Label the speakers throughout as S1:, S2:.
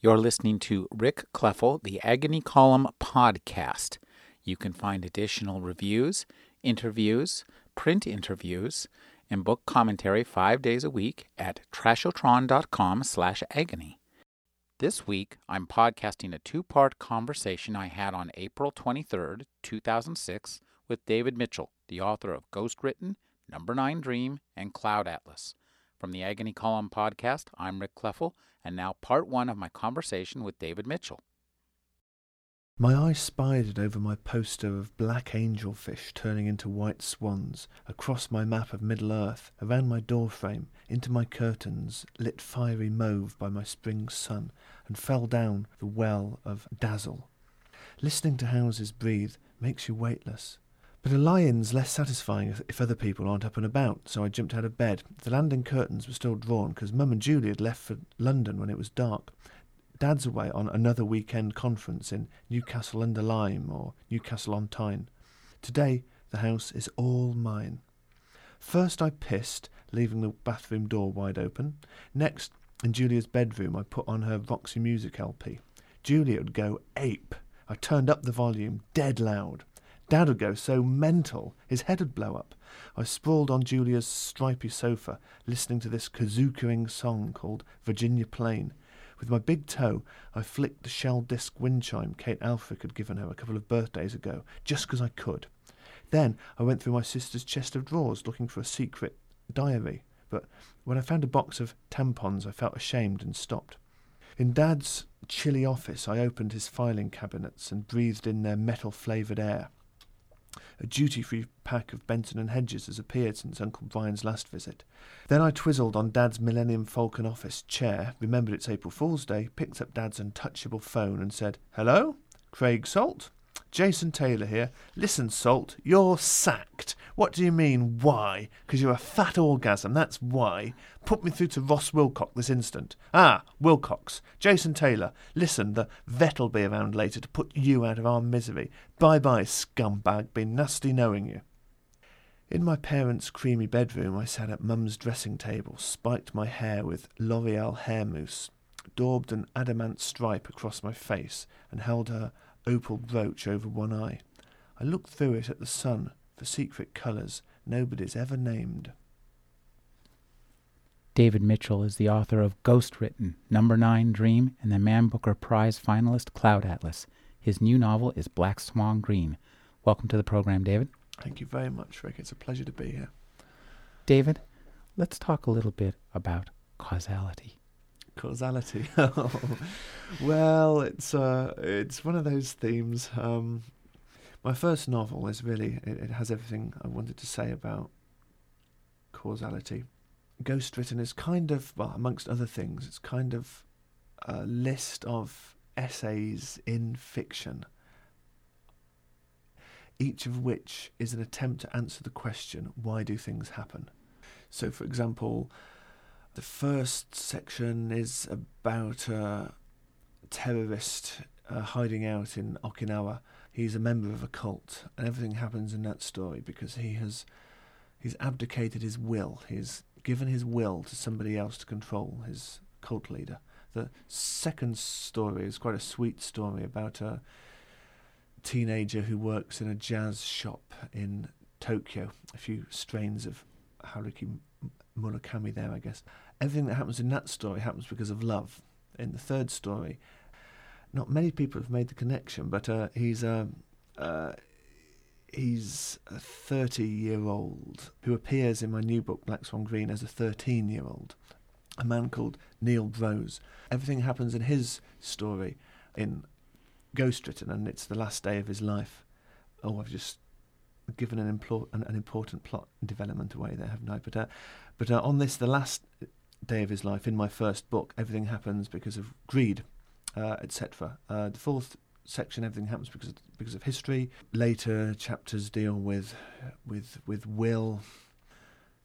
S1: You're listening to Rick Kleffel, the Agony Column podcast. You can find additional reviews, interviews, print interviews, and book commentary five days a week at trashotron.com slash agony. This week, I'm podcasting a two-part conversation I had on April 23rd, 2006, with David Mitchell, the author of Ghostwritten, Number 9 Dream, and Cloud Atlas. From the Agony Column podcast, I'm Rick Kleffel, and now part one of my conversation with David Mitchell.
S2: My eye spidered over my poster of black angelfish turning into white swans, across my map of Middle Earth, around my doorframe, into my curtains, lit fiery mauve by my spring sun, and fell down the well of dazzle. Listening to houses breathe makes you weightless. But a lion's less satisfying if other people aren't up and about, so I jumped out of bed. The landing curtains were still drawn because Mum and Julia had left for London when it was dark. Dad's away on another weekend conference in Newcastle under Lyme or Newcastle on Tyne. Today, the house is all mine. First, I pissed, leaving the bathroom door wide open. Next, in Julia's bedroom, I put on her Roxy Music LP. Julia would go ape. I turned up the volume dead loud. Dad would go so mental, his head would blow up. I sprawled on Julia's stripy sofa, listening to this kazookaing song called Virginia Plain. With my big toe, I flicked the shell disc wind chime Kate Alfric had given her a couple of birthdays ago, just because I could. Then I went through my sister's chest of drawers looking for a secret diary, but when I found a box of tampons, I felt ashamed and stopped. In Dad's chilly office, I opened his filing cabinets and breathed in their metal flavoured air. A duty-free pack of Benson and Hedges has appeared since Uncle Brian's last visit. Then I twizzled on Dad's Millennium Falcon office chair, remembered it's April Fool's Day, picked up Dad's untouchable phone and said, Hello? Craig Salt? Jason Taylor here. Listen, Salt, you're sacked. What do you mean, why? Because you're a fat orgasm, that's why. Put me through to Ross Wilcox this instant. Ah, Wilcox. Jason Taylor. Listen, the vet'll be around later to put you out of our misery. Bye bye, scumbag. Been nasty knowing you. In my parents' creamy bedroom, I sat at Mum's dressing table, spiked my hair with L'Oreal hair mousse, daubed an Adam Ant stripe across my face, and held her opal brooch over one eye. I looked through it at the sun for secret colours nobody's ever named.
S1: David Mitchell is the author of Ghostwritten, Number 9 Dream, and the Man Booker Prize finalist Cloud Atlas. His new novel is Black Swan Green. Welcome to the program, David.
S2: Thank you very much, Rick. It's a pleasure to be here.
S1: David, let's talk a little bit about causality.
S2: Causality. well, it's uh, it's one of those themes. Um, my first novel is really it, it, has everything I wanted to say about causality. Ghostwritten is kind of well, amongst other things, it's kind of a list of essays in fiction, each of which is an attempt to answer the question: Why do things happen? So, for example, the first section is about a terrorist uh, hiding out in Okinawa. He's a member of a cult, and everything happens in that story because he has he's abdicated his will. He's given his will to somebody else to control his cult leader. The second story is quite a sweet story about a teenager who works in a jazz shop in Tokyo. A few strains of Haruki Murakami there, I guess everything that happens in that story happens because of love. In the third story, not many people have made the connection, but uh, he's a uh, uh, he's a thirty-year-old who appears in my new book Black Swan Green as a thirteen-year-old, a man called Neal Brose. Everything happens in his story in Ghostwritten, and it's the last day of his life. Oh, I've just given an, impl- an, an important plot development away there, haven't I? But uh, but uh, on this, the last day of his life in my first book, everything happens because of greed, uh, etc. Uh, the fourth section, everything happens because of, because of history. Later chapters deal with with with will,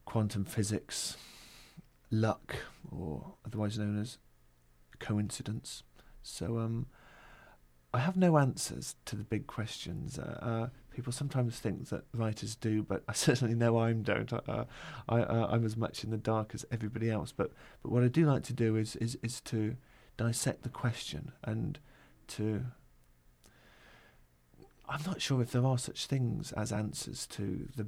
S2: quantum physics, luck, or otherwise known as coincidence. So um, I have no answers to the big questions. Uh, uh, people sometimes think that writers do, but I certainly know I don't. Uh, I, uh, I'm as much in the dark as everybody else. But but what I do like to do is is is to dissect the question and to. I'm not sure if there are such things as answers to the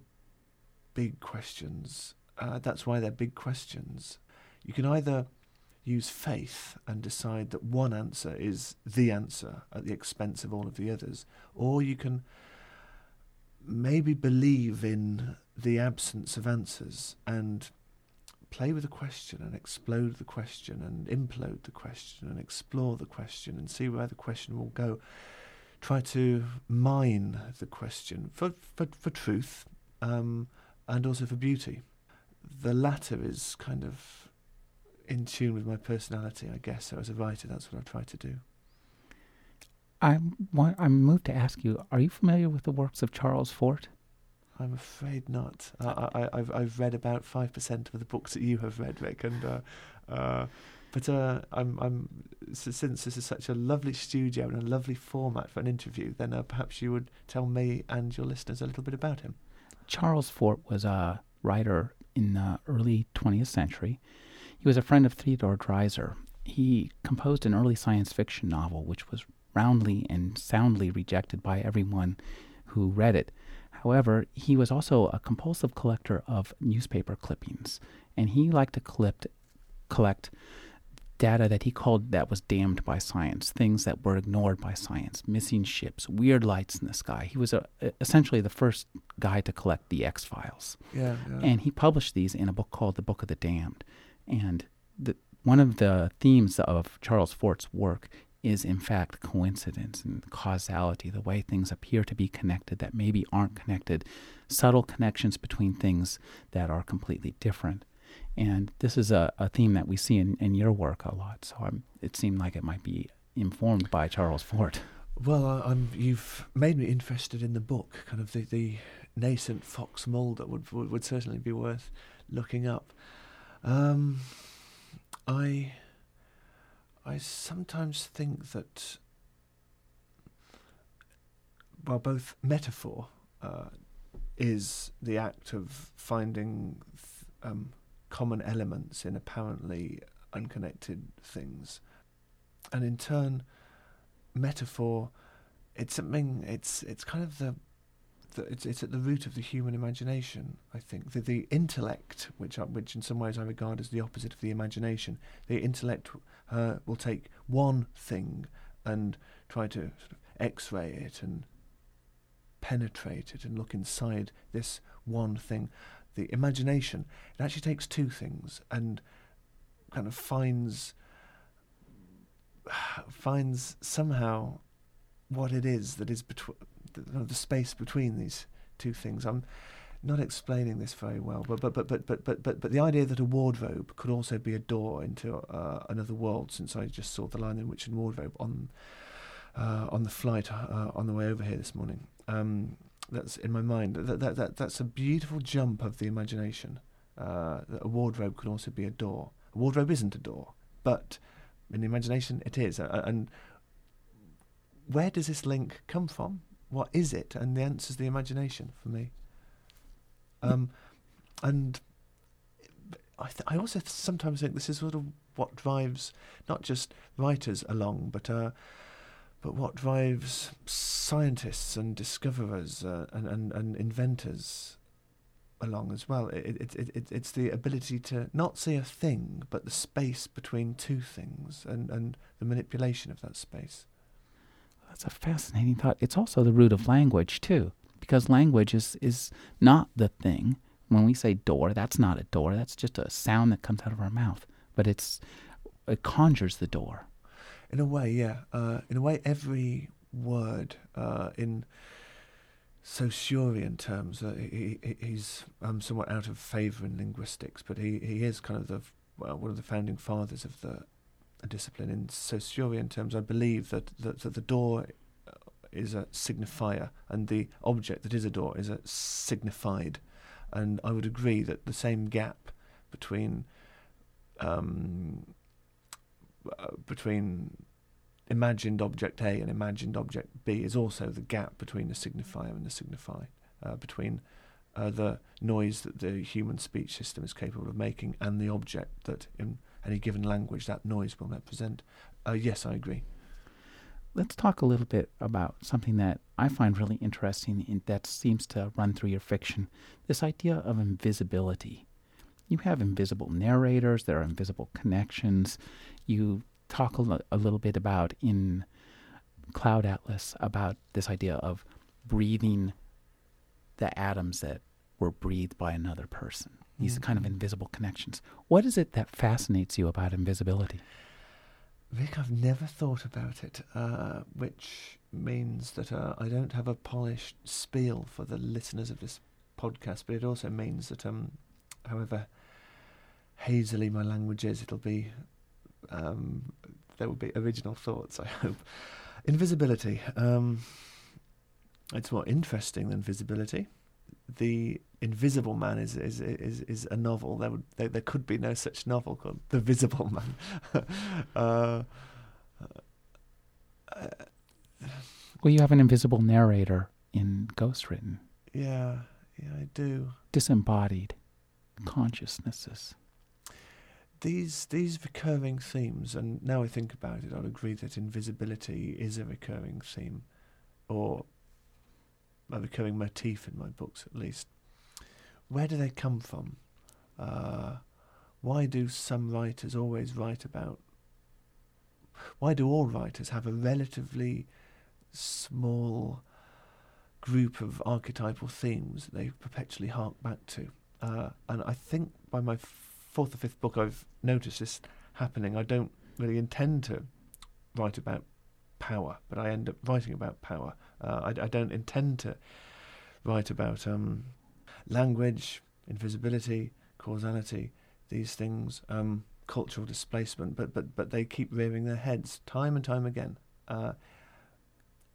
S2: big questions. Uh, that's why they're big questions. You can either use faith and decide that one answer is the answer at the expense of all of the others, or you can maybe believe in the absence of answers and play with the question and explode the question and implode the question and explore the question and see where the question will go. Try to mine the question for, for, for truth um, and also for beauty. The latter is kind of in tune with my personality, I guess. So as a writer, that's what I try to do.
S3: I'm I'm moved to ask you: Are you familiar with the works of Charles Fort?
S2: I'm afraid not. I, I, have I've read about five percent of the books that you have read, Rick, and uh, uh, but uh, I'm I'm since this is such a lovely studio and a lovely format for an interview, then uh, perhaps you would tell me and your listeners a little bit about him.
S3: Charles Fort was a writer in the early 20th century. He was a friend of Theodore Dreiser. He composed an early science fiction novel, which was roundly and soundly rejected by everyone who read it. However, he was also a compulsive collector of newspaper clippings, and he liked to collect, collect data that he called that was damned by science, things that were ignored by science, missing ships, weird lights in the sky. He was a, uh, essentially the first guy to collect the X Files.
S2: Yeah, yeah.
S3: And he published these in a book called The Book of the Damned. And the, one of the themes of Charles Fort's work is in fact coincidence and causality, the way things appear to be connected that maybe aren't connected, subtle connections between things that are completely different. And this is a, a theme that we see in, in your work a lot. So I'm, it seemed like it might be informed by Charles Fort.
S2: Well, I'm, you've made me interested in the book. Kind of the, the nascent Fox Mulder would, would, would certainly be worth looking up. Um, I I sometimes think that well, both metaphor uh, is the act of finding th- um, common elements in apparently unconnected things, and in turn, metaphor it's something it's it's kind of the it's it's at the root of the human imagination. I think the the intellect, which I, which in some ways I regard as the opposite of the imagination, the intellect uh, will take one thing and try to sort of X-ray it and penetrate it and look inside this one thing. The imagination it actually takes two things and kind of finds finds somehow what it is that is between the, the space between these two things. I'm not explaining this very well, but but but but but but but, but the idea that a wardrobe could also be a door into uh, another world, since I just saw the line in which in wardrobe on uh, on the flight uh, on the way over here this morning. Um, that's in my mind. That, that that that's a beautiful jump of the imagination. Uh, that a wardrobe could also be a door. A wardrobe isn't a door, but in the imagination it is. and where does this link come from? What is it? And the answer is the imagination for me. Um, and I, th- I also sometimes think this is sort of what drives not just writers along, but uh, but what drives scientists and discoverers uh, and, and, and inventors along as well. It, it, it, it, it's the ability to not see a thing, but the space between two things and, and the manipulation of that space.
S3: That's a fascinating thought. It's also the root of language, too because language is, is not the thing. When we say door, that's not a door. That's just a sound that comes out of our mouth. But it's it conjures the door.
S2: In a way, yeah. Uh, in a way, every word uh, in Saussurean terms, uh, he, he, he's um, somewhat out of favour in linguistics, but he, he is kind of the well, one of the founding fathers of the discipline. In Saussurean terms, I believe that, that, that the door is a signifier, and the object that is a door is a signified. And I would agree that the same gap between um, uh, between imagined object A and imagined object B is also the gap between the signifier and the signified, uh, between uh, the noise that the human speech system is capable of making and the object that in any given language that noise will represent. Uh, yes, I agree.
S3: Let's talk a little bit about something that I find really interesting in, that seems to run through your fiction this idea of invisibility. You have invisible narrators, there are invisible connections. You talk a little bit about in Cloud Atlas about this idea of breathing the atoms that were breathed by another person. These mm-hmm. kind of invisible connections. What is it that fascinates you about invisibility?
S2: Vic, I've never thought about it, uh, which means that uh, I don't have a polished spiel for the listeners of this podcast, but it also means that, um, however hazily my language is, it'll be um, there will be original thoughts. I hope. Invisibility. Um, it's more interesting than visibility. The Invisible Man is is is, is a novel. There would there, there could be no such novel called The Visible Man. uh,
S3: uh, well, you have an invisible narrator in Ghostwritten.
S2: Yeah, yeah, I do.
S3: Disembodied consciousnesses.
S2: These these recurring themes, and now I think about it, I'll agree that invisibility is a recurring theme, or a recurring motif in my books, at least. Where do they come from? Uh, why do some writers always write about? Why do all writers have a relatively small group of archetypal themes that they perpetually hark back to? Uh, and I think by my fourth or fifth book, I've noticed this happening. I don't really intend to write about power, but I end up writing about power. Uh, I, I, don't intend to write about um, language, invisibility, causality, these things, um, cultural displacement, but, but, but they keep rearing their heads time and time again. Uh,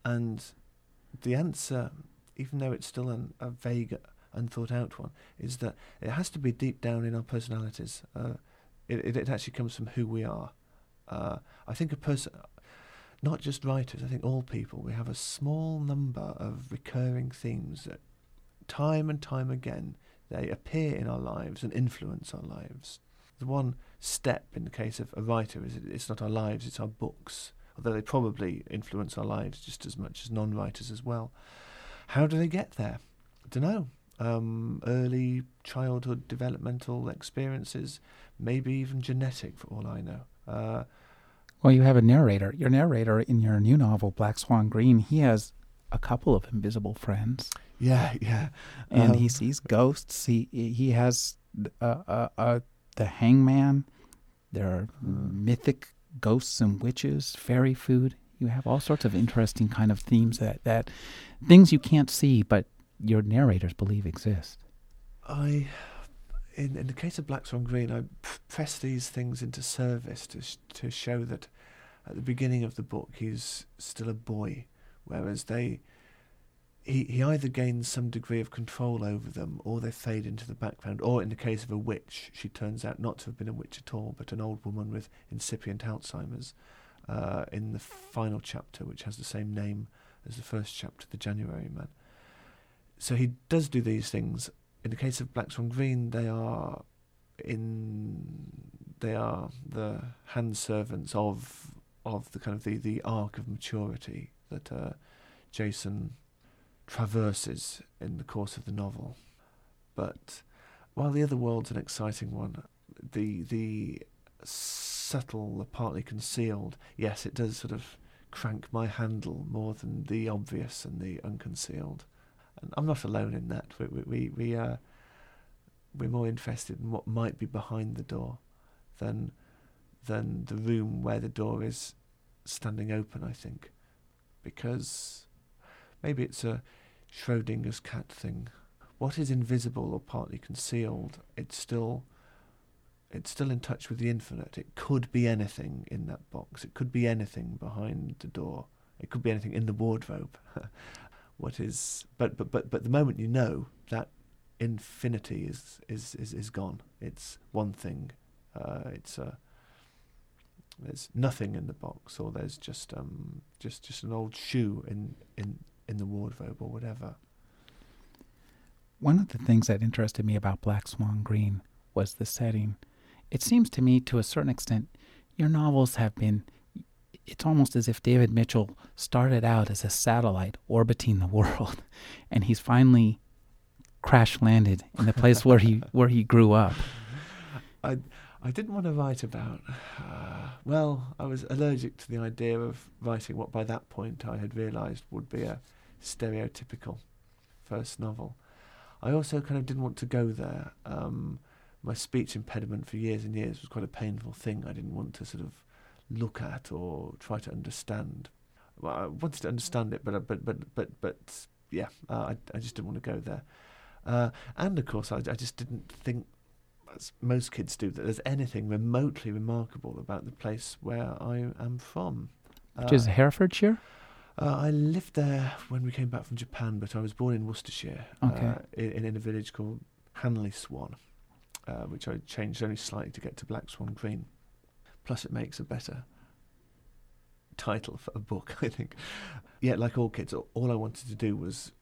S2: and the answer, even though it's still an, a vague, unthought out one, is that it has to be deep down in our personalities. Uh, it, it, actually comes from who we are. Uh, I think a person, not just writers, I think all people, we have a small number of recurring themes that time and time again they appear in our lives and influence our lives. The one step in the case of a writer is it's not our lives, it's our books, although they probably influence our lives just as much as non writers as well. How do they get there? I don't know. Um, early childhood developmental experiences, maybe even genetic for all I know. Uh,
S3: well, you have a narrator. Your narrator in your new novel, Black Swan Green, he has a couple of invisible friends.
S2: Yeah, yeah.
S3: And um, he sees ghosts. He he has uh, uh, uh, the hangman. There are mythic ghosts and witches, fairy food. You have all sorts of interesting kind of themes that, that things you can't see, but your narrators believe exist.
S2: I in, in the case of Black Swan Green, I press these things into service to sh- to show that at the beginning of the book he's still a boy, whereas they he he either gains some degree of control over them, or they fade into the background. Or in the case of a witch, she turns out not to have been a witch at all, but an old woman with incipient Alzheimer's. Uh, in the final chapter, which has the same name as the first chapter, the January Man. So he does do these things in the case of Black Swan Green, they are in they are the hand servants of of the kind of the, the arc of maturity that uh, Jason traverses in the course of the novel. But while the other world's an exciting one, the the subtle, the partly concealed, yes, it does sort of crank my handle more than the obvious and the unconcealed. I'm not alone in that. We we we, we uh, we're more interested in what might be behind the door than than the room where the door is standing open. I think because maybe it's a Schrodinger's cat thing. What is invisible or partly concealed? It's still it's still in touch with the infinite. It could be anything in that box. It could be anything behind the door. It could be anything in the wardrobe. what is but but but but the moment you know that infinity is is is, is gone. It's one thing uh, it's uh, there's nothing in the box or there's just um just just an old shoe in in in the wardrobe or whatever.
S3: One of the things that interested me about black swan green was the setting. It seems to me to a certain extent your novels have been it's almost as if David Mitchell started out as a satellite orbiting the world, and he's finally crash landed in the place where he where he grew up.
S2: I I didn't want to write about. Uh, well, I was allergic to the idea of writing what by that point I had realised would be a stereotypical first novel. I also kind of didn't want to go there. Um, my speech impediment for years and years was quite a painful thing. I didn't want to sort of look at or try to understand. Well, I wanted to understand it, but but but but but yeah, uh, I I just didn't want to go there. Uh, and of course, I, I just didn't think, as most kids do, that there's anything remotely remarkable about the place where I am from.
S3: Which uh, is Herefordshire?
S2: Uh, I lived there when we came back from Japan, but I was born in Worcestershire,
S3: okay.
S2: Uh, in, in a village called Hanley Swan, uh, which I changed only slightly to get to Black Swan Green. Plus, it makes a better title for a book, I think. Yeah, like all kids, all I wanted to do was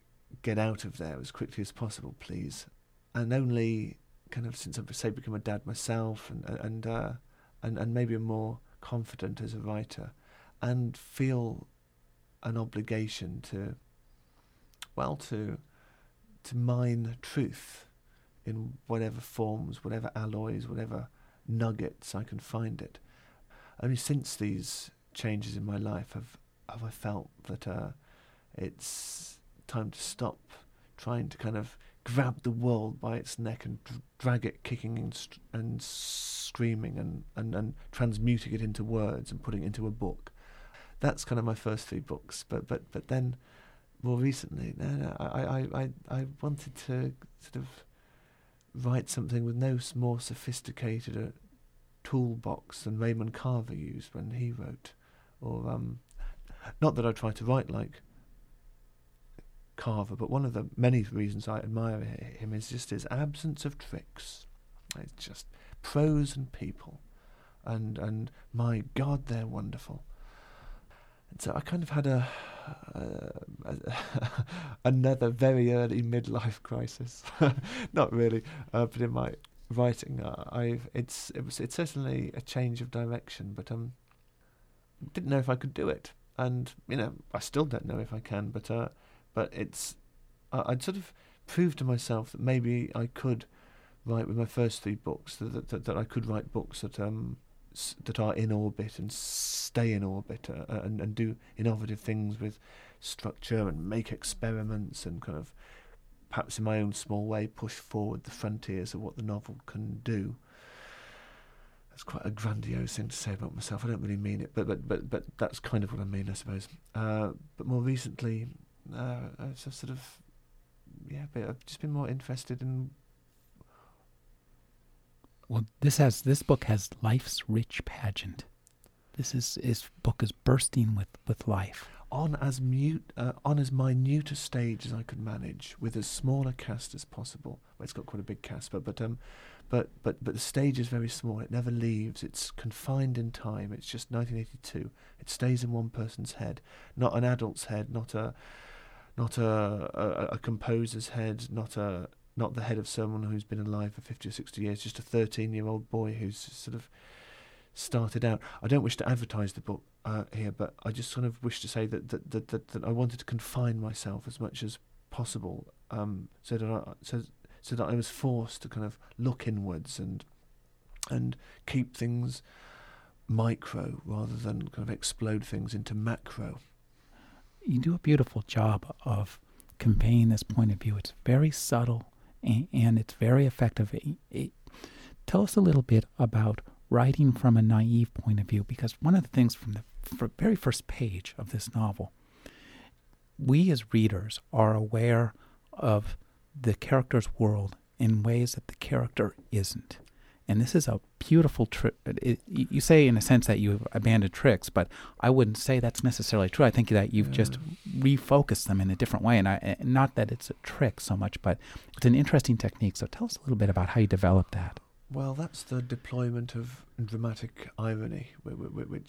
S2: get out of there as quickly as possible, please. And only kind of since I've say become a dad myself, and and uh, and and maybe I'm more confident as a writer, and feel an obligation to, well, to to mine truth in whatever forms, whatever alloys, whatever nuggets I can find it. Only since these changes in my life have have I felt that uh, it's time to stop trying to kind of grab the world by its neck and dr- drag it kicking and, and screaming and, and, and transmuting it into words and putting it into a book. That's kind of my first three books. But but but then more recently, no, no, I, I, I, I wanted to sort of write something with no more sophisticated a toolbox than Raymond Carver used when he wrote. Or um, not that I try to write like Carver, but one of the many reasons I admire him is just his absence of tricks. It's just prose and people, and and my God, they're wonderful. And so I kind of had a, a, a another very early midlife crisis. Not really, uh, but in my writing, uh, I've it's it was it's certainly a change of direction, but um, didn't know if I could do it, and you know I still don't know if I can, but uh but it's I, would sort of proved to myself that maybe I could write with my first three books that that, that I could write books that um that are in orbit and stay in orbit uh, uh, and and do innovative things with structure and make experiments and kind of perhaps in my own small way push forward the frontiers of what the novel can do. That's quite a grandiose thing to say about myself. I don't really mean it, but but but but that's kind of what I mean, I suppose. Uh, but more recently, uh, I've sort of yeah, I've just been more interested in.
S3: Well, this has this book has life's rich pageant. This is his book is bursting with with life.
S2: On as mute, uh, on as minute a stage as I could manage, with as small a cast as possible. Well, it's got quite a big cast, but but um, but but but the stage is very small. It never leaves. It's confined in time. It's just 1982. It stays in one person's head, not an adult's head, not a not a, a, a composer's head, not a not the head of someone who's been alive for 50 or 60 years, just a 13 year old boy who's sort of started out. I don't wish to advertise the book uh, here, but I just sort of wish to say that that, that, that, that I wanted to confine myself as much as possible um, so, that I, so, so that I was forced to kind of look inwards and and keep things micro rather than kind of explode things into macro
S3: you do a beautiful job of conveying this point of view. It's very subtle and, and it's very effective. It, it, tell us a little bit about writing from a naive point of view, because one of the things from the very first page of this novel, we as readers are aware of the character's world in ways that the character isn't. And this is a beautiful trick. Uh, you say, in a sense, that you've abandoned tricks, but I wouldn't say that's necessarily true. I think that you've yeah. just refocused them in a different way. And I, not that it's a trick so much, but it's an interesting technique. So tell us a little bit about how you developed that.
S2: Well, that's the deployment of dramatic irony, which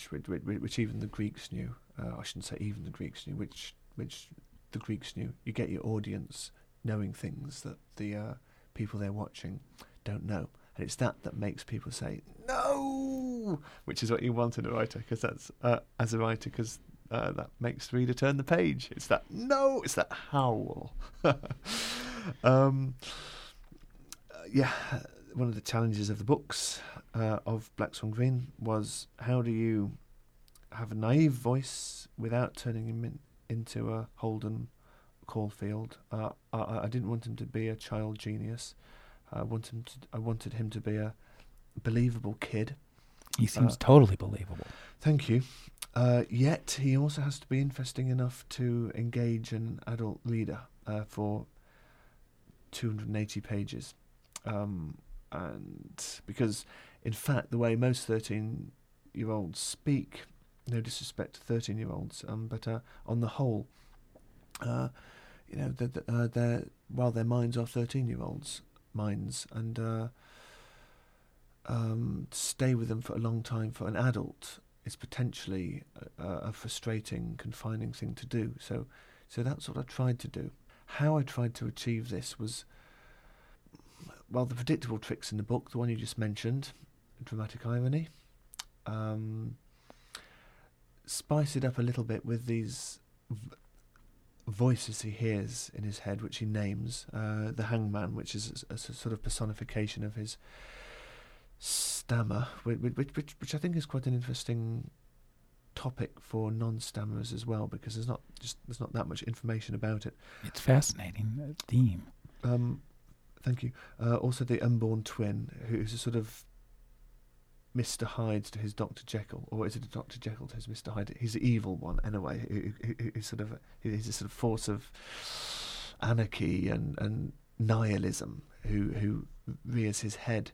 S2: which, which, which even the Greeks knew. Uh, I shouldn't say even the Greeks knew, which which the Greeks knew. You get your audience knowing things that the uh, people they're watching don't know. And it's that that makes people say, no, which is what you want in a writer, because that's uh, as a writer, because uh, that makes the reader turn the page. It's that no, it's that howl. um, yeah, one of the challenges of the books uh, of Black Swan Green was how do you have a naive voice without turning him in, into a Holden Caulfield. Uh, I, I, didn't want him to be a child genius. I want him to. I wanted him to be a believable kid.
S3: He seems uh, totally believable.
S2: Thank you. Uh, yet he also has to be interesting enough to engage an adult reader uh, for 280 pages. Um, and because, in fact, the way most 13 year olds speak, no disrespect to 13 year olds, um, but uh, on the whole, uh, you know, they're, uh, they're, while their minds are 13 year olds' minds, and uh, um, stay with them for a long time for an adult is potentially a, a, frustrating, confining thing to do. So, so that's what I tried to do. How I tried to achieve this was, well, the predictable tricks in the book, the one you just mentioned, dramatic irony. Um, spice it up a little bit with these v- voices he hears in his head, which he names uh, the Hangman, which is a, a, sort of personification of his stammer, which, which, which, which I think is quite an interesting topic for non-stammerers as well, because there's not just there's not that much information about it.
S3: It's fascinating theme.
S2: Um, thank you. Uh, also, the unborn twin, who's a sort of Mr. Hyde to his Dr. Jekyll, or is it Dr. Jekyll to his Mr. Hyde? He's the evil one, anyway. he's sort of a, he's a sort of force of anarchy and, and nihilism who who rears his head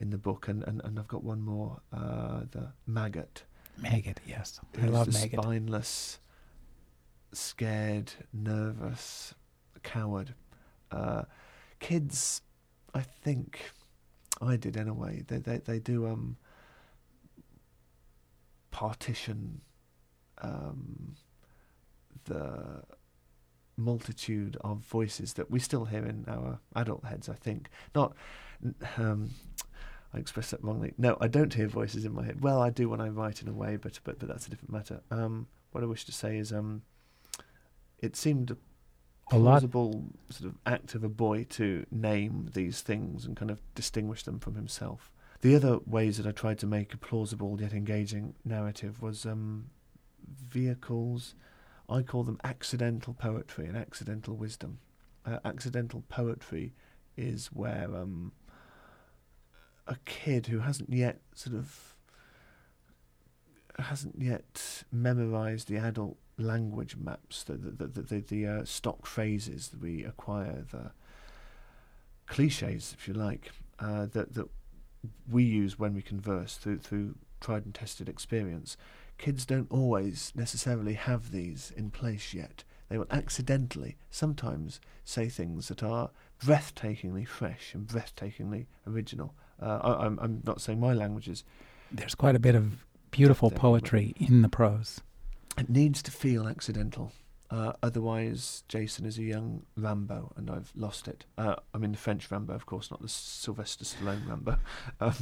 S2: in the book, and, and, and I've got one more, uh, the maggot.
S3: Maggot, yes, I love maggot.
S2: Spineless, scared, nervous, coward. Uh, kids, I think, I did anyway. They they they do um partition um, the multitude of voices that we still hear in our adult heads. I think not. Um, I expressed that wrongly. No, I don't hear voices in my head. Well, I do when I write in a way, but but but that's a different matter. Um, what I wish to say is, um, it seemed plausible sort of act of a boy to name these things and kind of distinguish them from himself. The other ways that I tried to make a plausible yet engaging narrative was um, vehicles. I call them accidental poetry and accidental wisdom. Uh, accidental poetry is where um, a kid who hasn't yet sort of hasn't yet memorized the adult language maps, the the the, the, the uh, stock phrases that we acquire, the cliches, if you like, uh, that that we use when we converse through through tried and tested experience. Kids don't always necessarily have these in place yet. They will accidentally sometimes say things that are breathtakingly fresh and breathtakingly original. Uh, I, am I'm, I'm not saying my language is.
S3: There's quite a bit of beautiful poetry in the prose.
S2: It needs to feel accidental. Uh, otherwise, Jason is a young Rimbaud, and I've lost it. Uh, I mean, the French Rimbaud, of course, not the Sylvester Stallone Rambo. Um,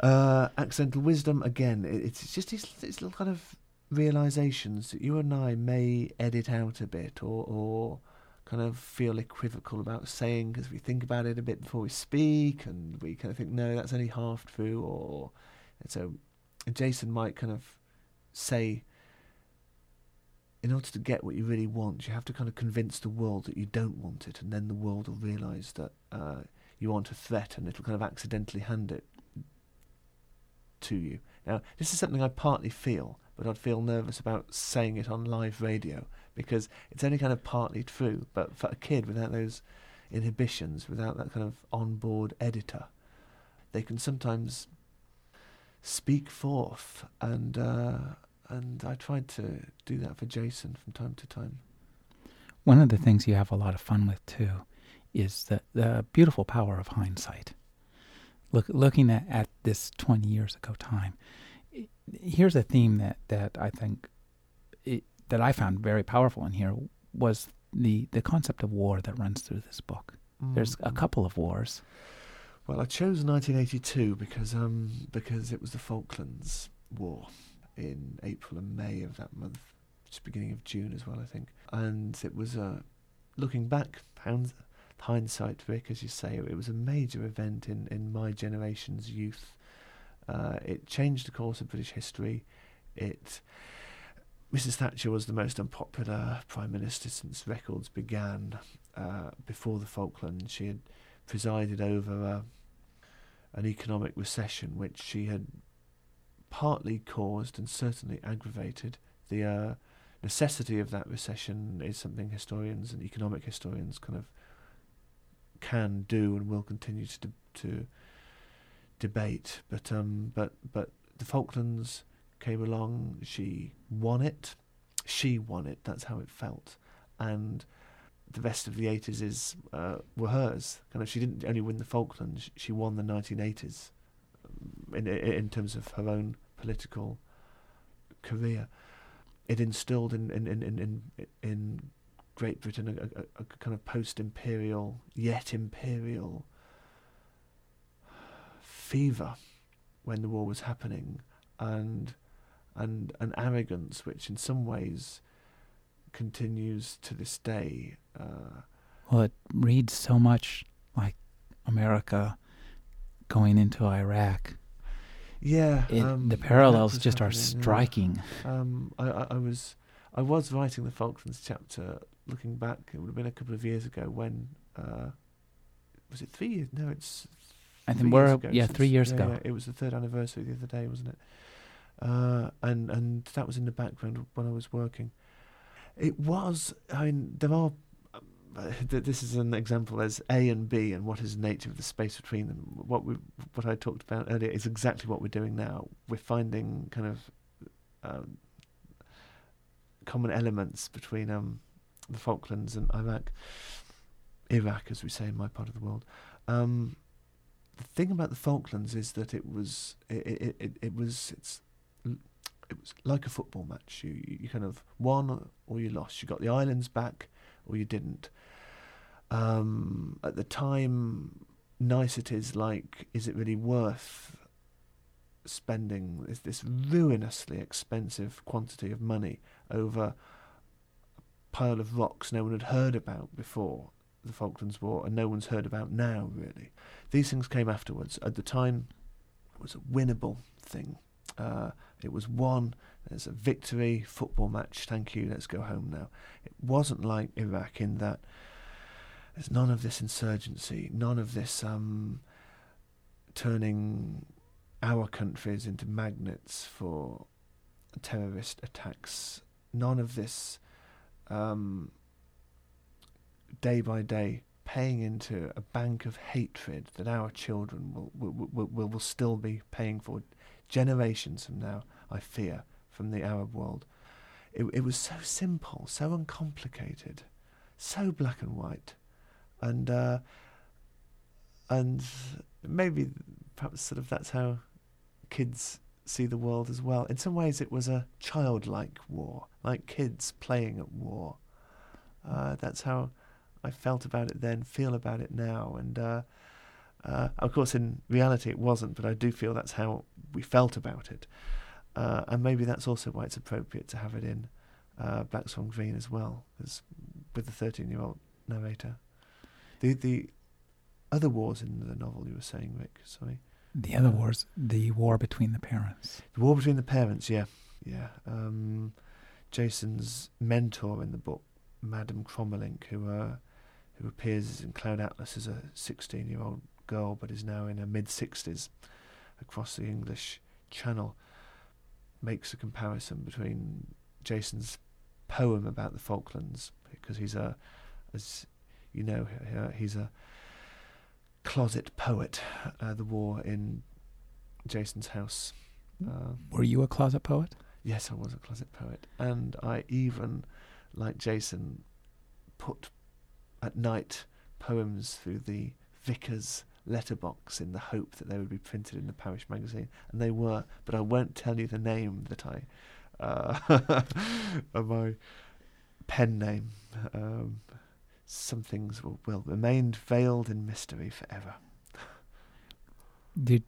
S2: uh, accidental wisdom, again, it, it's just these, these little kind of realizations that you and I may edit out a bit or, or kind of feel equivocal about saying because we think about it a bit before we speak and we kind of think, no, that's only half true. Or so Jason might kind of say in order to get what you really want, you have to kind of convince the world that you don't want it, and then the world will realise that uh, you want a threat, and it'll kind of accidentally hand it to you. Now, this is something I partly feel, but I'd feel nervous about saying it on live radio because it's only kind of partly true. But for a kid without those inhibitions, without that kind of on-board editor, they can sometimes speak forth and. Uh, and I tried to do that for Jason from time to time.
S3: One of the things you have a lot of fun with too is the the beautiful power of hindsight. Look, looking at, at this twenty years ago time, here's a theme that that I think it, that I found very powerful in here was the the concept of war that runs through this book. Mm-hmm. There's a couple of wars.
S2: Well, I chose 1982 because um because it was the Falklands War in April and May of that month, just beginning of June as well, I think. And it was uh, looking back, hound, hindsight, Rick, as you say, it was a major event in in my generation's youth. Uh, it changed the course of British history. It Mrs. Thatcher was the most unpopular prime minister since records began. Uh, before the Falklands, she had presided over uh, an economic recession which she had partly caused and certainly aggravated. The uh, necessity of that recession is something historians and economic historians kind of can do and will continue to de- to debate. But um, but but the Falklands came along. She won it. She won it. That's how it felt, and the rest of the 80s is uh, were hers. Kind of, she didn't only win the Falklands; she won the 1980s um, in in terms of her own political career. It instilled in in in in, in Great Britain a, a, a kind of post-imperial, yet imperial fever when the war was happening, and and an arrogance which, in some ways, continues to this day. Uh,
S3: well, it reads so much like America going into Iraq.
S2: Yeah,
S3: it,
S2: um,
S3: the parallels just are striking.
S2: Yeah. Um, I, I, I, was I was writing the Falklands chapter. Looking back, it would have been a couple of years ago when uh, was it three years? No, it's.
S3: I think we're yeah three years
S2: yeah,
S3: ago.
S2: Yeah, it was the third anniversary the other day, wasn't it? Uh, and and that was in the background when I was working. It was. I mean, there are. This is an example. as A and B, and what is the nature of the space between them. What we, what I talked about earlier, is exactly what we're doing now. We're finding kind of um, common elements between um, the Falklands and Iraq, Iraq, as we say in my part of the world. Um, the thing about the Falklands is that it was it, it, it, it was it's it was like a football match. You you kind of won or you lost. You got the islands back or you didn't. Um, at the time, niceties like is it really worth spending this, this ruinously expensive quantity of money over a pile of rocks no one had heard about before the Falklands War and no one's heard about now really. These things came afterwards. At the time, it was a winnable thing. Uh, it was won. There's a victory, football match. Thank you. Let's go home now. It wasn't like Iraq in that there's none of this insurgency, none of this um, turning our countries into magnets for terrorist attacks. None of this um, day by day paying into a bank of hatred that our children will will, will, will, still be paying for generations from now, I fear, from the Arab world. It, it was so simple, so uncomplicated, so black and white, and uh, and maybe perhaps sort of that's how kids see the world as well. In some ways, it was a childlike war, like kids playing at war. Uh, that's how I felt about it then, feel about it now, and uh, uh, of course, in reality, it wasn't, but I do feel that's how we felt about it. Uh, and maybe that's also why it's appropriate to have it in uh, Black Swan Green as well, as with the 13 year old narrator. The, the other wars in the novel you were saying, Rick, sorry.
S3: The other wars, the war between the parents.
S2: The war between the parents, yeah. Yeah. Um, Jason's mentor in the book, Madame Crommelynck, who, uh, who appears in Cloud Atlas as a 16 year old girl, but is now in her mid 60s across the English Channel, makes a comparison between Jason's poem about the Falklands, because he's a, as you know, he's a closet poet. Uh, the war in Jason's house.
S3: Uh, Were you a closet poet?
S2: Yes, I was a closet poet, and I even, like Jason, put at night poems through the vicar's letterbox in the hope that they would be printed in the parish magazine, and they were. But I won't tell you the name that I, uh, my pen name. Um, some things will, will remain veiled in mystery forever.
S3: Did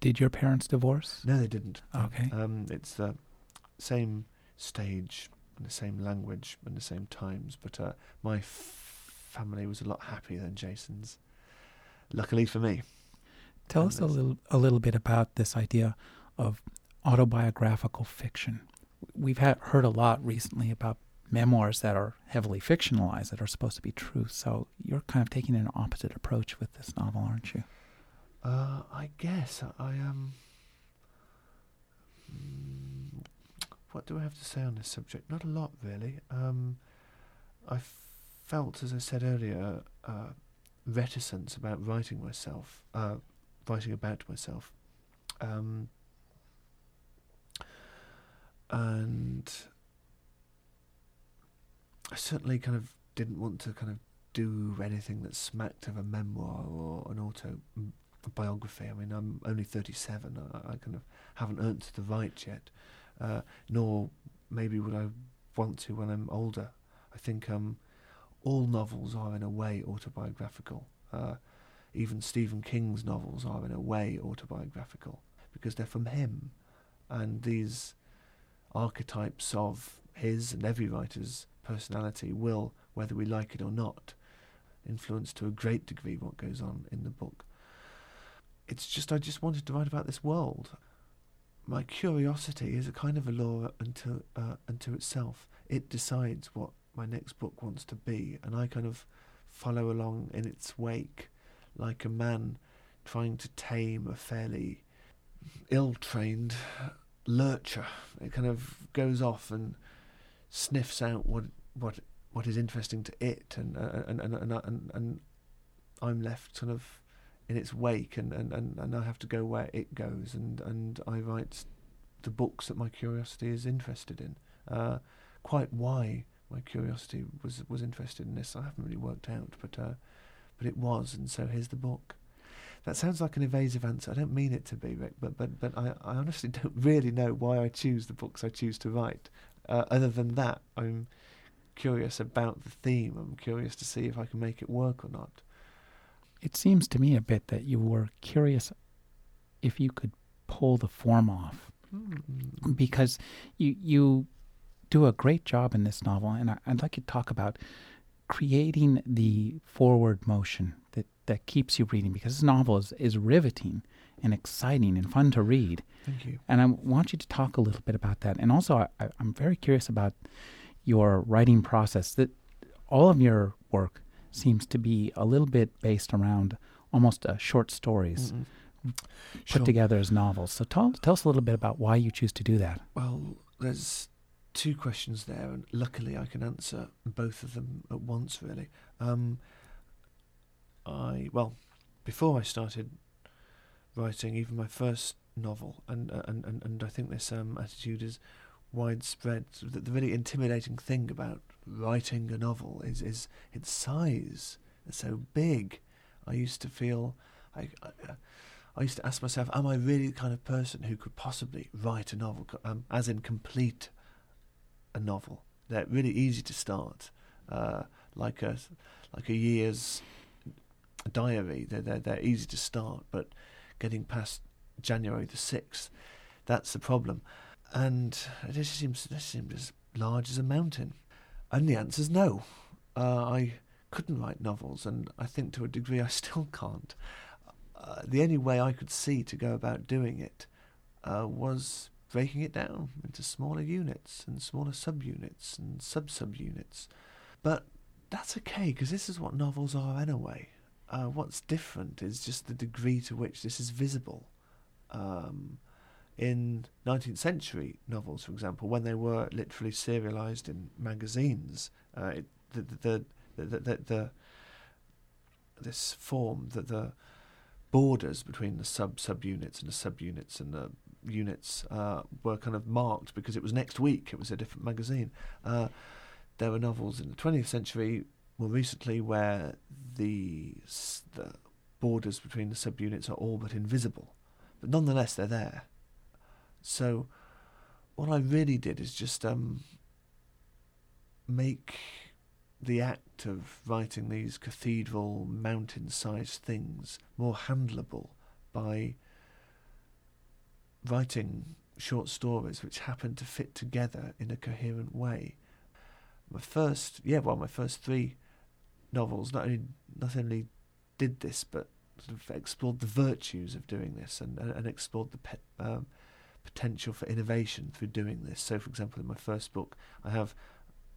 S3: did your parents divorce?
S2: No, they didn't.
S3: Okay.
S2: Um, it's the same stage and the same language and the same times, but uh, my f- family was a lot happier than Jason's. Luckily for me.
S3: Tell
S2: And
S3: us a little a little bit about this idea of autobiographical fiction. We've had, heard a lot recently about memoirs that are heavily fictionalized that are supposed to be true. So you're kind of taking an opposite approach with this novel, aren't you?
S2: Uh, I guess I, I um. mm, What do I have to say on this subject? Not a lot, really. Um, I felt, as I said earlier, uh, reticence about writing myself, uh, writing about myself, um, and I certainly kind of didn't want to kind of do anything that smacked of a memoir or an autobiography. I mean, I'm only 37. I, I kind of haven't earned the right yet, uh, nor maybe would I want to when I'm older. I think um, all novels are in a way autobiographical. Uh, even Stephen King's novels are in a way autobiographical because they're from him, and these archetypes of his and every writer's personality will, whether we like it or not, influence to a great degree what goes on in the book it's just I just wanted to write about this world. My curiosity is a kind of a law unto uh, unto itself. It decides what my next book wants to be, and I kind of follow along in its wake, like a man trying to tame a fairly ill-trained lurcher. It kind of goes off and sniffs out what what what is interesting to it, and uh, and and and, and, and I'm left sort of in its wake and, and, and, and I have to go where it goes and, and I write the books that my curiosity is interested in. Uh, quite why my curiosity was was interested in this I haven't really worked out but uh, but it was and so here's the book. That sounds like an evasive answer. I don't mean it to be, Rick, but but, but I, I honestly don't really know why I choose the books I choose to write. Uh, other than that, I'm curious about the theme. I'm curious to see if I can make it work or not.
S3: It seems to me a bit that you were curious if you could pull the form off
S2: Hmm.
S3: because you you do a great job in this novel, and I, I'd like you to talk about creating the forward motion that, that keeps you reading because this novel is, is riveting and exciting and fun to read.
S2: Thank you.
S3: And I want you to talk a little bit about that. And also, I, I'm very curious about your writing process. That all of your work seems to be a little bit based around almost uh, short stories
S2: Mm-mm.
S3: put
S2: Sure.
S3: together as novels. So tell, tell us a little bit about why you choose to do that.
S2: Well, there's two questions there, and luckily I can answer both of them at once. Really, um, I well, before I started writing even my first novel, and uh, and and, and I think this um, attitude is widespread. The, the really intimidating thing about writing a novel is is its size. It's so big. I used to feel I. I I used to ask myself, am I really the kind of person who could possibly write a novel, um, as in complete a novel? They're really easy to start, uh, like a like a year's diary. They're, they're they're easy to start, but getting past January the sixth, that's the problem. And this seems this seems as large as a mountain. And the answer's no. Uh, I couldn't write novels, and I think to a degree I still can't uh, the only way I could see to go about doing it uh, was breaking it down into smaller units and smaller subunits and sub subunits. But that's okay because this is what novels are anyway. Uh, what's different is just the degree to which this is visible. Um, in 19th century novels, for example, when they were literally serialized in magazines, uh, it, the, the, the, the, the, the this form that the borders between the sub subunits and the subunits and the units uh, were kind of marked because it was next week. It was a different magazine. Uh, there were novels in the 20th century more recently where the the borders between the subunits are all but invisible, but nonetheless they're there. So what I really did is just um, make the act of writing these cathedral mountain-sized things more handleable by writing short stories which happen to fit together in a coherent way. My first, yeah, well, my first three novels not only not only did this, but sort of explored the virtues of doing this and, and, and explored the um, potential for innovation through doing this. So, for example, in my first book, I have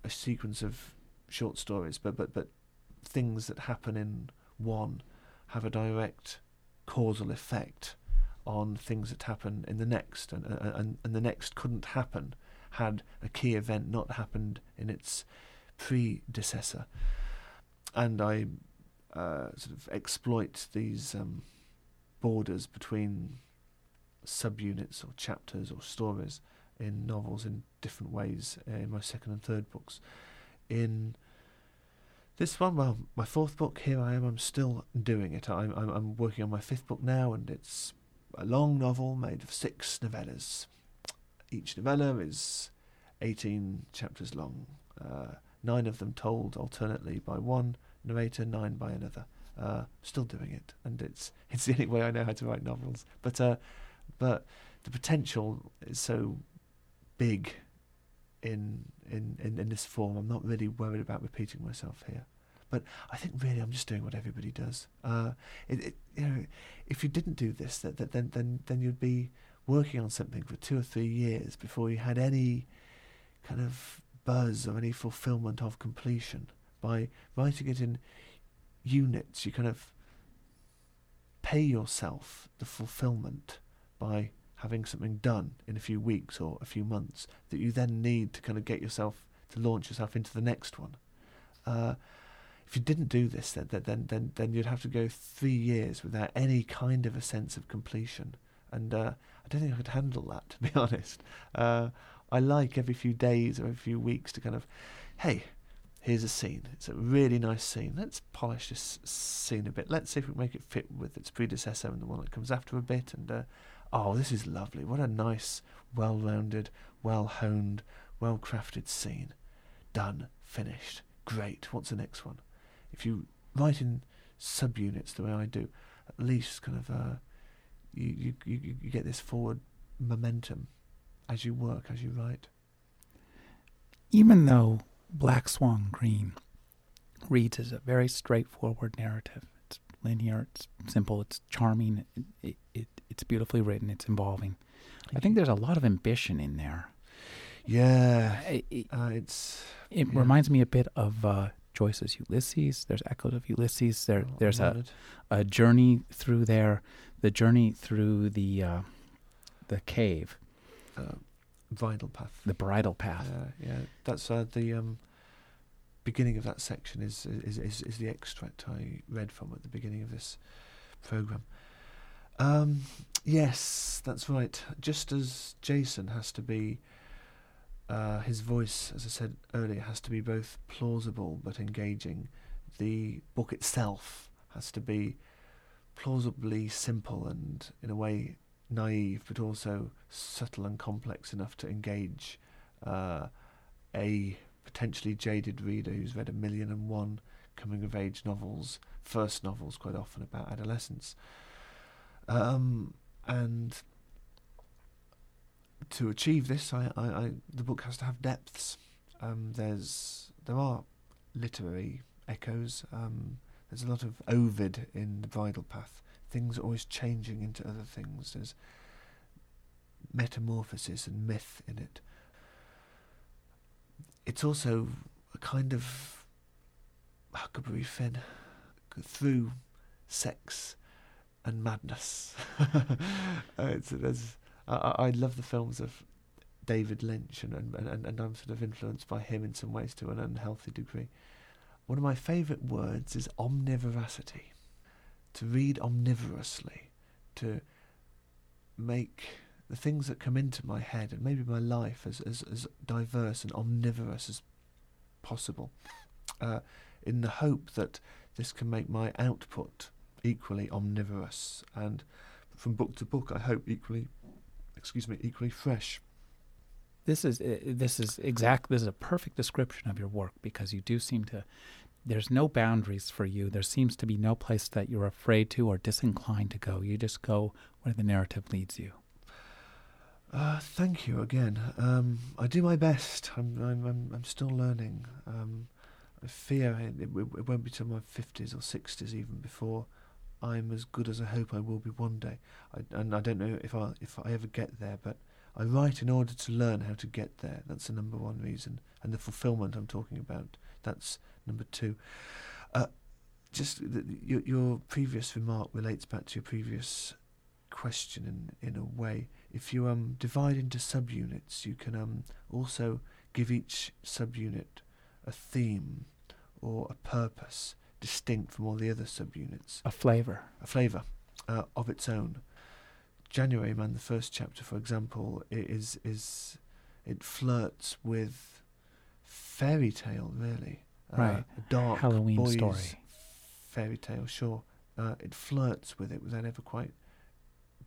S2: a sequence of short stories, but but but things that happen in one have a direct causal effect on things that happen in the next, and and and the next couldn't happen had a key event not happened in its predecessor, and I uh, sort of exploit these um, borders between subunits or chapters or stories in novels in different ways in my second and third books. In this one, well, my fourth book, here I am, I'm still doing it. I'm, I'm, I'm working on my fifth book now, and it's a long novel made of six novellas. Each novella is 18 chapters long, uh, nine of them told alternately by one narrator, nine by another. Uh, still doing it, and it's it's the only way I know how to write novels. But uh, but the potential is so big in, in, in, in this form. I'm not really worried about repeating myself here. But I think really I'm just doing what everybody does. Uh, it, it, you know, if you didn't do this, that, that, then, then, then you'd be working on something for two or three years before you had any kind of buzz or any fulfillment of completion. By writing it in units, you kind of pay yourself the fulfillment by having something done in a few weeks or a few months that you then need to kind of get yourself to launch yourself into the next one. Uh, if you didn't do this, then, then then then you'd have to go three years without any kind of a sense of completion, and uh, I don't think I could handle that. To be honest, uh, I like every few days or every few weeks to kind of, hey, here's a scene. It's a really nice scene. Let's polish this scene a bit. Let's see if we can make it fit with its predecessor and the one that comes after a bit, and uh, oh, this is lovely. What a nice, well rounded, well honed, well crafted scene. Done, finished. Great. What's the next one? If you write in subunits the way I do, at least kind of uh, you, you, you, you get this forward momentum as you work, as you write.
S3: Even though Black Swan Green reads as a very straightforward narrative, it's linear, it's simple, it's charming, it, it, it it's beautifully written. It's involving. I think there's a lot of ambition in there.
S2: Yeah,
S3: it,
S2: uh, it's.
S3: It
S2: yeah.
S3: reminds me a bit of uh, Joyce's Ulysses. There's echoes of Ulysses. There,
S2: Oh,
S3: there's a, a journey through there, the journey through the uh, the cave,
S2: uh, Vinyl Path.
S3: the bridle path.
S2: Yeah, yeah. That's uh, the um, beginning of that section is, is is is the extract I read from at the beginning of this program. Um, yes, that's right. Just as Jason has to be, uh, his voice, as I said earlier, has to be both plausible but engaging. The book itself has to be plausibly simple and, in a way, naive, but also subtle and complex enough to engage uh, a potentially jaded reader who's read a million and one coming of age novels, first novels, quite often about adolescence. Um, and to achieve this, I, I, I, the book has to have depths. Um, there's there are literary echoes. Um, there's a lot of Ovid in the Bridle Path. Things always changing into other things. There's metamorphosis and myth in it. It's also a kind of Huckleberry Finn through sex and madness. uh, I I love the films of David Lynch, and, and, and, and I'm sort of influenced by him in some ways to an unhealthy degree. One of my favourite words is omnivoracity. To read omnivorously, to make the things that come into my head and maybe my life as, as, as diverse and omnivorous as possible, uh, in the hope that this can make my output equally omnivorous and from book to book I hope equally excuse me equally fresh
S3: This is uh, this is exact. This is a perfect description of your work because you do seem to there's no boundaries for you. There seems to be no place that you're afraid to or disinclined to go. You just go where the narrative leads you.
S2: Uh, thank you again. Um, I do my best. I'm I'm I'm, I'm still learning. Um, I fear it, it, it won't be till my fifties or sixties even before I'm as good as I hope I will be one day. I, and I don't know if I if I ever get there, but I write in order to learn how to get there. That's the number one reason, and the fulfillment I'm talking about. That's number two. Uh, just the, your, your previous remark relates back to your previous question in in a way. If you um divide into subunits, you can um also give each subunit a theme or a purpose distinct from all the other subunits.
S3: A flavor.
S2: A flavour uh, of its own. January Man, the first chapter, for example, is is it flirts with fairy tale, really.
S3: Uh, right.
S2: A dark
S3: Halloween
S2: boys
S3: story.
S2: Fairy tale, sure. Uh, it flirts with it without ever quite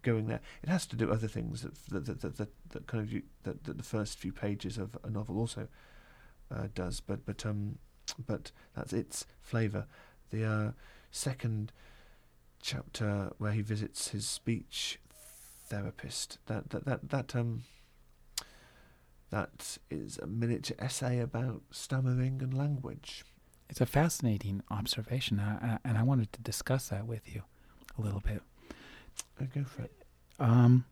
S2: going there. It has to do other things that that that, that, that, that kind of you, that, that the first few pages of a novel also uh, does. But but um but that's its flavour. The uh, second chapter where he visits his speech therapist. That that that that um that is a miniature essay about stammering and language.
S3: It's a fascinating observation, uh, and I wanted to discuss that with you a little bit.
S2: Uh, go for it.
S3: Um,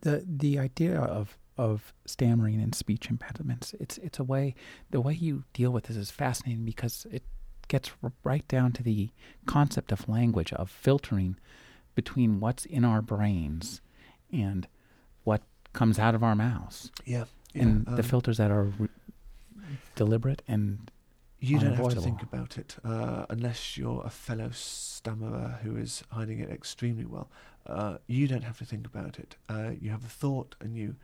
S3: the the idea of of stammering and speech impediments. It's it's a way the way you deal with this is fascinating because it gets right down to the concept of language of filtering between what's in our brains and what comes out of our mouths.
S2: Yeah, yeah
S3: and
S2: um,
S3: the filters that are re- deliberate and
S2: you don't have to think about it uh, unless you're a fellow stammerer who is hiding it extremely well. Uh, you don't have to think about it. Uh, you have a thought and you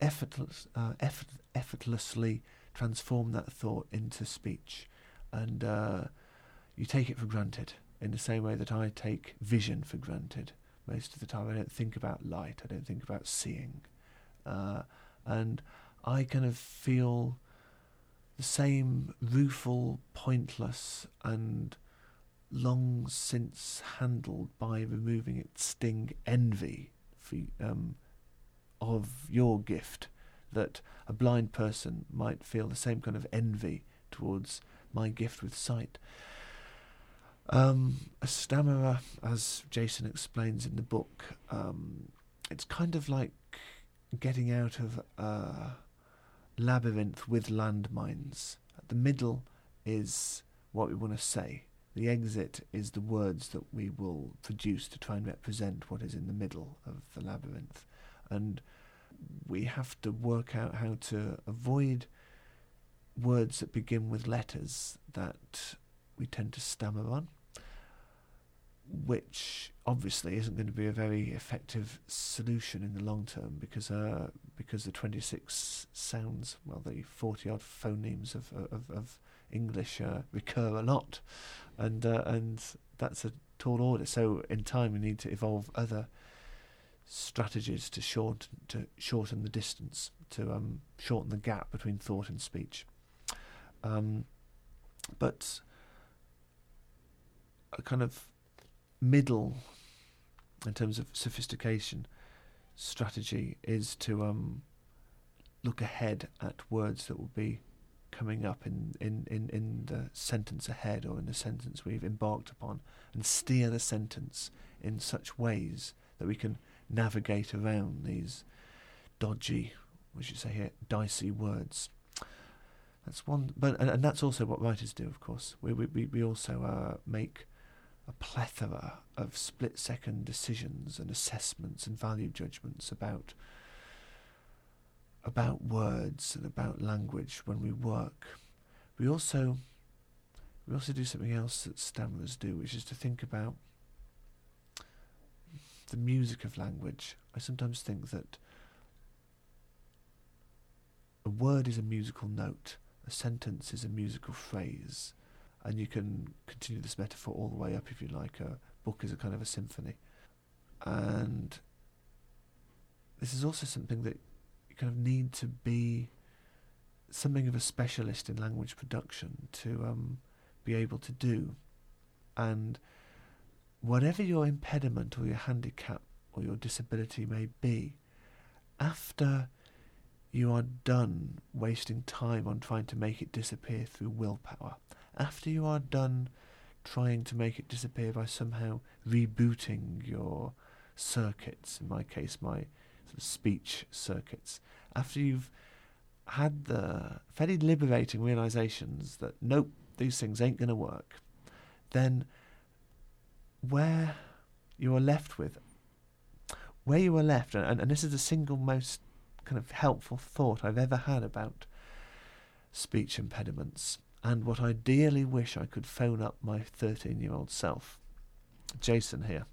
S2: effortless, uh, effort, effortlessly transform that thought into speech. And uh, you take it for granted in the same way that I take vision for granted. Most of the time, I don't think about light, I don't think about seeing. Uh, and I kind of feel the same rueful, pointless, and long since handled by removing its sting envy for, um, of your gift that a blind person might feel the same kind of envy towards my gift with sight. Um, a stammerer, as Jason explains in the book, um, it's kind of like getting out of a labyrinth with landmines. The middle is what we want to say. The exit is the words that we will produce to try and represent what is in the middle of the labyrinth. And we have to work out how to avoid words that begin with letters that we tend to stammer on, which obviously isn't going to be a very effective solution in the long term because uh, because the 26 sounds, well, the 40 odd phonemes of of, of English uh, recur a lot, and uh, and that's a tall order. So in time, we need to evolve other strategies to short to shorten the distance, to um, shorten the gap between thought and speech. Um, but a kind of middle, in terms of sophistication, strategy is to um, look ahead at words that will be coming up in, in, in, in the sentence ahead or in the sentence we've embarked upon and steer the sentence in such ways that we can navigate around these dodgy, we should say here, dicey words. That's one, but and, and that's also what writers do, of course. We we we also uh, make a plethora of split-second decisions and assessments and value judgments about about words and about language when we work. We also we also do something else that stammerers do, which is to think about the music of language. I sometimes think that a word is a musical note, a sentence is a musical phrase, and you can continue this metaphor all the way up if you like. A book is a kind of a symphony. And this is also something that you kind of need to be something of a specialist in language production to um, be able to do. And whatever your impediment or your handicap or your disability may be, after you are done wasting time on trying to make it disappear through willpower, after you are done trying to make it disappear by somehow rebooting your circuits, in my case, my sort of speech circuits, after you've had the fairly liberating realizations that nope, these things ain't going to work, then where you are left with, where you are left, and, and this is the single most kind of helpful thought I've ever had about speech impediments, and what I dearly wish I could phone up my 13 year old self, Jason here.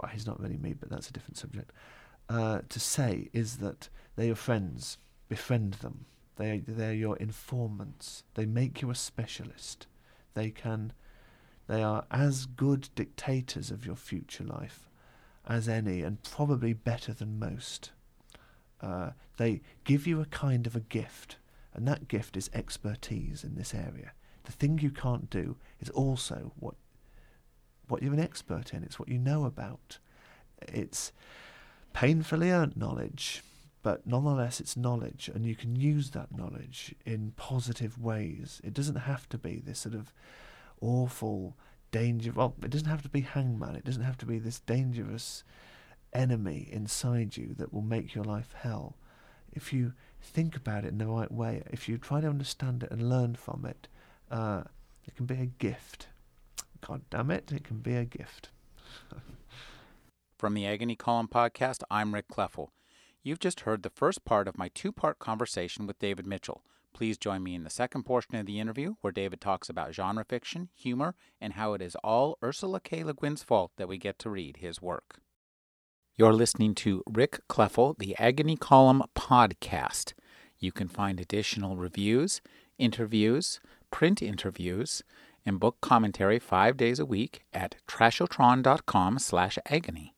S2: Well, he's not really me, but that's a different subject. Uh, to say is that they're your friends, befriend them. They they're your informants. They make you a specialist. They can they are as good dictators of your future life as any, and probably better than most. Uh, they give you a kind of a gift, and that gift is expertise in this area. The thing you can't do is also what what you're an expert in. It's what you know about. It's painfully earned knowledge, but nonetheless it's knowledge, and you can use that knowledge in positive ways. It doesn't have to be this sort of awful danger. Well, it doesn't have to be hangman. It doesn't have to be this dangerous enemy inside you that will make your life hell. If you think about it in the right way, if you try to understand it and learn from it, uh, it can be a gift. God damn it, it can be a gift.
S3: From the Agony Column podcast, I'm Rick Kleffel. You've just heard the first part of my two part conversation with David Mitchell. Please join me in the second portion of the interview where David talks about genre fiction, humor, and how it is all Ursula K. Le Guin's fault that we get to read his work. You're listening to Rick Kleffel, the Agony Column podcast. You can find additional reviews, interviews, print interviews, and book commentary five days a week at trashotron.com slash agony.